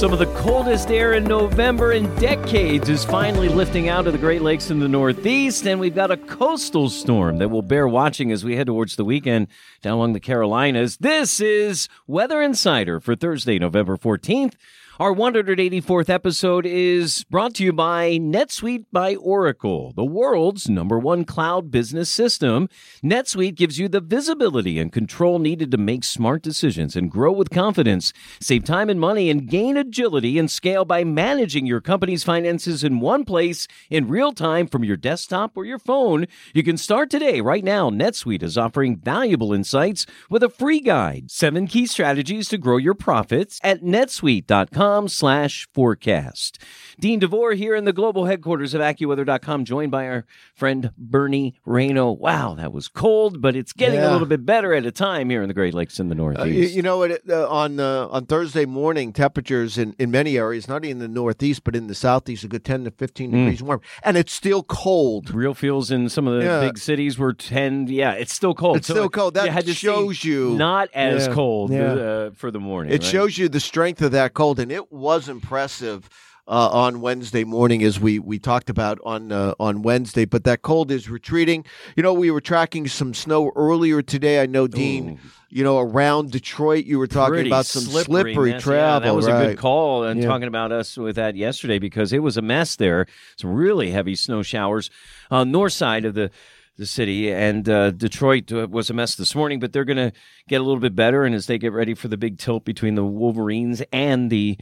Some of the coldest air in November in decades is finally lifting out of the Great Lakes in the Northeast, and we've got a coastal storm that will bear watching as we head towards the weekend down along the Carolinas. This is Weather Insider for Thursday, November 14th. Our 184th episode is brought to you by NetSuite by Oracle, the world's number one cloud business system. NetSuite gives you the visibility and control needed to make smart decisions and grow with confidence. Save time and money and gain agility and scale by managing your company's finances in one place in real time from your desktop or your phone. You can start today. Right now, NetSuite is offering valuable insights with a free guide, seven key strategies to grow your profits at netsuite.com slash forecast. Dean DeVore here in the global headquarters of AccuWeather.com, joined by our friend Bernie Rayno. Wow, that was cold, but it's getting Yeah. a little bit better at a time here in the Great Lakes in the Northeast. Uh, you, you know what? Uh, on uh, on Thursday morning, temperatures in, in many areas, not in the Northeast, but in the Southeast, a good ten to fifteen Mm. degrees warm, and it's still cold. Real feels in some of the Yeah. big cities were 10. Yeah, it's still cold. It's still cold. That you shows you- Not as Yeah. cold uh, for the morning. It right? shows you the strength of that cold, and it was impressive. Uh, on Wednesday morning, as we, we talked about on uh, on Wednesday, but that cold is retreating. You know, we were tracking some snow earlier today. I know, Dean. Ooh. You know, around Detroit, you were talking Pretty about some slippery, travel. Yeah, that was a good call. And Yeah. talking about us with that yesterday because it was a mess there. Some really heavy snow showers on north side of the the city and uh, Detroit uh, was a mess this morning, but they're going to get a little bit better. And as they get ready for the big tilt between the Wolverines and the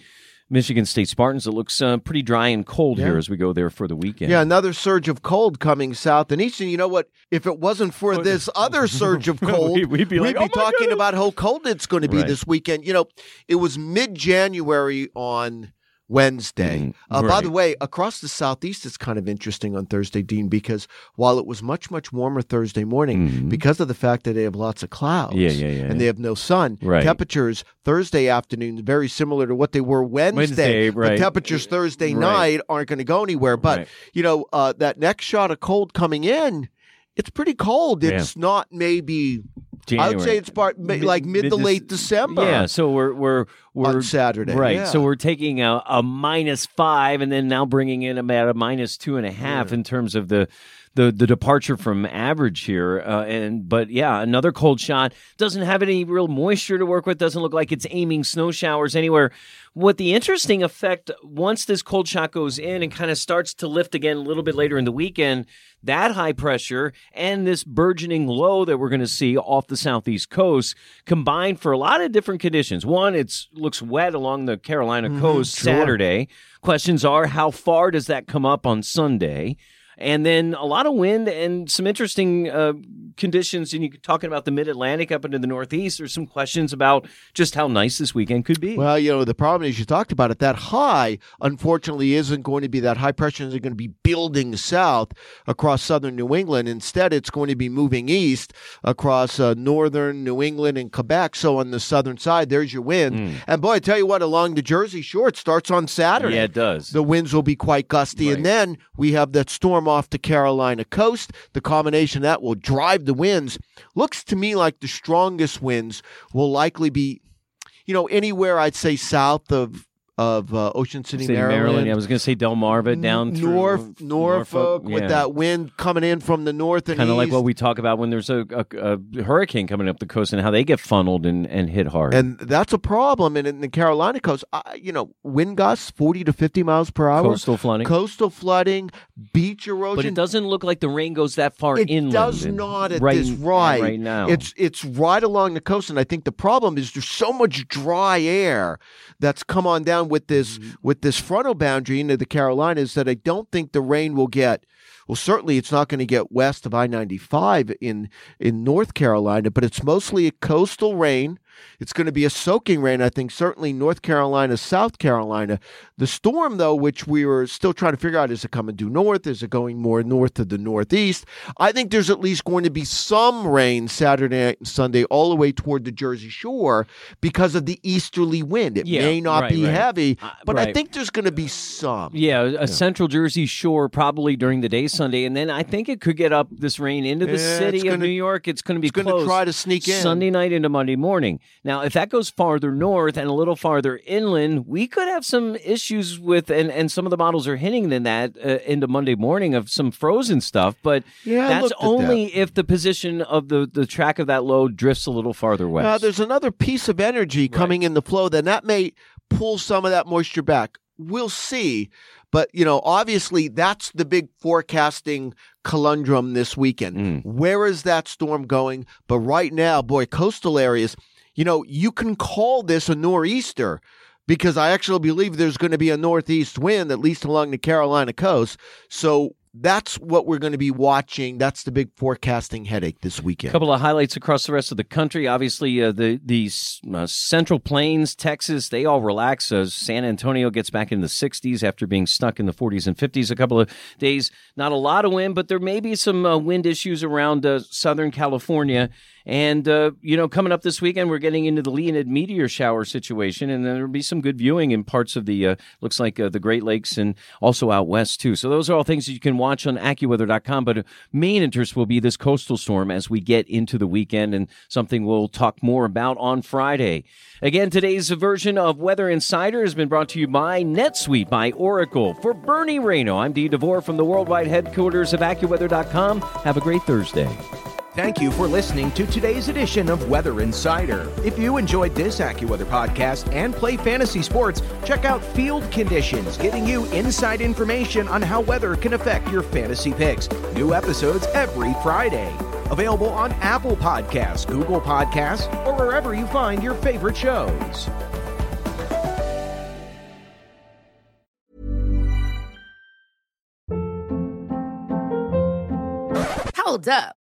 Michigan State Spartans, it looks uh, pretty dry and cold here as we go there for the weekend. Yeah, another surge of cold coming south and east. And you know what? If it wasn't for this other surge of cold, We- we'd be like, "Oh talking goodness." about how cold it's going to be Right. this weekend. You know, it was mid January on Wednesday. Mm, uh, By the way, across the southeast, it's kind of interesting on Thursday, Dean, because while it was much, much warmer Thursday morning, Mhm. because of the fact that they have lots of clouds Yeah, yeah, yeah, and yeah. they have no sun, Right. temperatures Thursday afternoon very similar to what they were Wednesday. Wednesday, right. temperatures Thursday Right. night aren't going to go anywhere. But Right. you know, uh, that next shot of cold coming in, it's pretty cold. Yeah. It's not maybe. I January. would say it's part ma- like mid, to mid-Dec- late December. Yeah, so we're we're we're on Saturday, right? yeah. So we're taking a, a minus five, and then now bringing in about a minus two and a half in terms of the. The, the departure from average here uh, and but yeah another cold shot doesn't have any real moisture to work with doesn't look like it's aiming snow showers anywhere what the interesting effect once this cold shot goes in and kind of starts to lift again a little bit later in the weekend that high pressure and this burgeoning low that we're going to see off the southeast coast combined for a lot of different conditions. One, it looks wet along the Carolina coast sure. Saturday. Questions are how far does that come up on Sunday? And then a lot of wind and some interesting uh, conditions. And you're talking about the mid Atlantic up into the Northeast. There's some questions about just how nice this weekend could be. Well, you know, the problem is you talked about it. That high, unfortunately, isn't going to be that high pressure isn't going to be building south across southern New England. Instead, it's going to be moving east across uh, northern New England and Quebec. So on the southern side, there's your wind. And boy, I tell you what, along the Jersey Shore, it starts on Saturday. yeah, it does. The winds will be quite gusty. Right. And then we have that storm off the Carolina coast. The combination that will drive the winds. Looks to me like the strongest winds will likely be, you know, anywhere I'd say south of of uh, Ocean City, Say Maryland. Yeah, I was going to say Delmarva down through North Norfolk, with yeah. that wind coming in from the north and kind of like what we talk about when there's a, a, a hurricane coming up the coast and how they get funneled and, and hit hard. and that's a problem. And in the Carolina coast, I, you know, wind gusts forty to fifty miles per hour, coastal flooding. coastal flooding, beach erosion. but it doesn't look like the rain goes that far It inland. does not at right, this right right now. It's it's right along the coast, and I think the problem is there's so much dry air that's come on down with this Mm-hmm. with this frontal boundary into the Carolinas that I don't think the rain will get. Well, certainly it's not going to get west of I ninety five in in North Carolina, but it's mostly a coastal rain. It's going to be a soaking rain, I think, certainly North Carolina, South Carolina. The storm, though, which we were still trying to figure out is it coming due north? Is it going more north to the northeast? I think there's at least going to be some rain Saturday and Sunday all the way toward the Jersey Shore because of the easterly wind. It Yeah, may not right, be right. heavy, Uh, but I think there's going to be some. Yeah, a central Jersey shore probably during the day Sunday, and then I think it could get up this rain into the Yeah, city of gonna- New York. It's going to be gonna try to sneak in. Sunday night into Monday morning. Now, if that goes farther north and a little farther inland, we could have some issues with, and, and some of the models are hinting in that uh, into Monday morning of some frozen stuff. But Yeah, that's only if the position of the the track of that low drifts a little farther west. Uh, there's another piece of energy coming in the flow, then that may pull some of that moisture back. We'll see. But, you know, obviously that's the big forecasting conundrum this weekend. Mm. Where is that storm going? But right now, boy, coastal areas, you know, you can call this a nor'easter because I actually believe there's going to be a northeast wind, at least along the Carolina coast. So that's what we're going to be watching. That's the big forecasting headache this weekend. A couple of highlights across the rest of the country. Obviously, uh, the the uh, Central Plains, Texas, they all relax as San Antonio gets back in the 60s after being stuck in the 40s and 50s a couple of days. Not a lot of wind, but there may be some uh, wind issues around uh, Southern California. And, uh, you know, coming up this weekend, we're getting into the Leonid meteor shower situation, and there'll be some good viewing in parts of the, uh, looks like uh, the Great Lakes and also out west, too. So those are all things that you can watch on AccuWeather.com. But main interest will be this coastal storm as we get into the weekend, and something we'll talk more about on Friday. Again, today's version of Weather Insider has been brought to you by NetSuite by Oracle. For Bernie Rayno, I'm Dean DeVore from the worldwide headquarters of AccuWeather.com. Have a great Thursday. Thank you for listening to today's edition of Weather Insider. If you enjoyed this AccuWeather podcast and play fantasy sports, check out Field Conditions, giving you inside information on how weather can affect your fantasy picks. New episodes every Friday. Available on Apple Podcasts, Google Podcasts, or wherever you find your favorite shows. Hold up.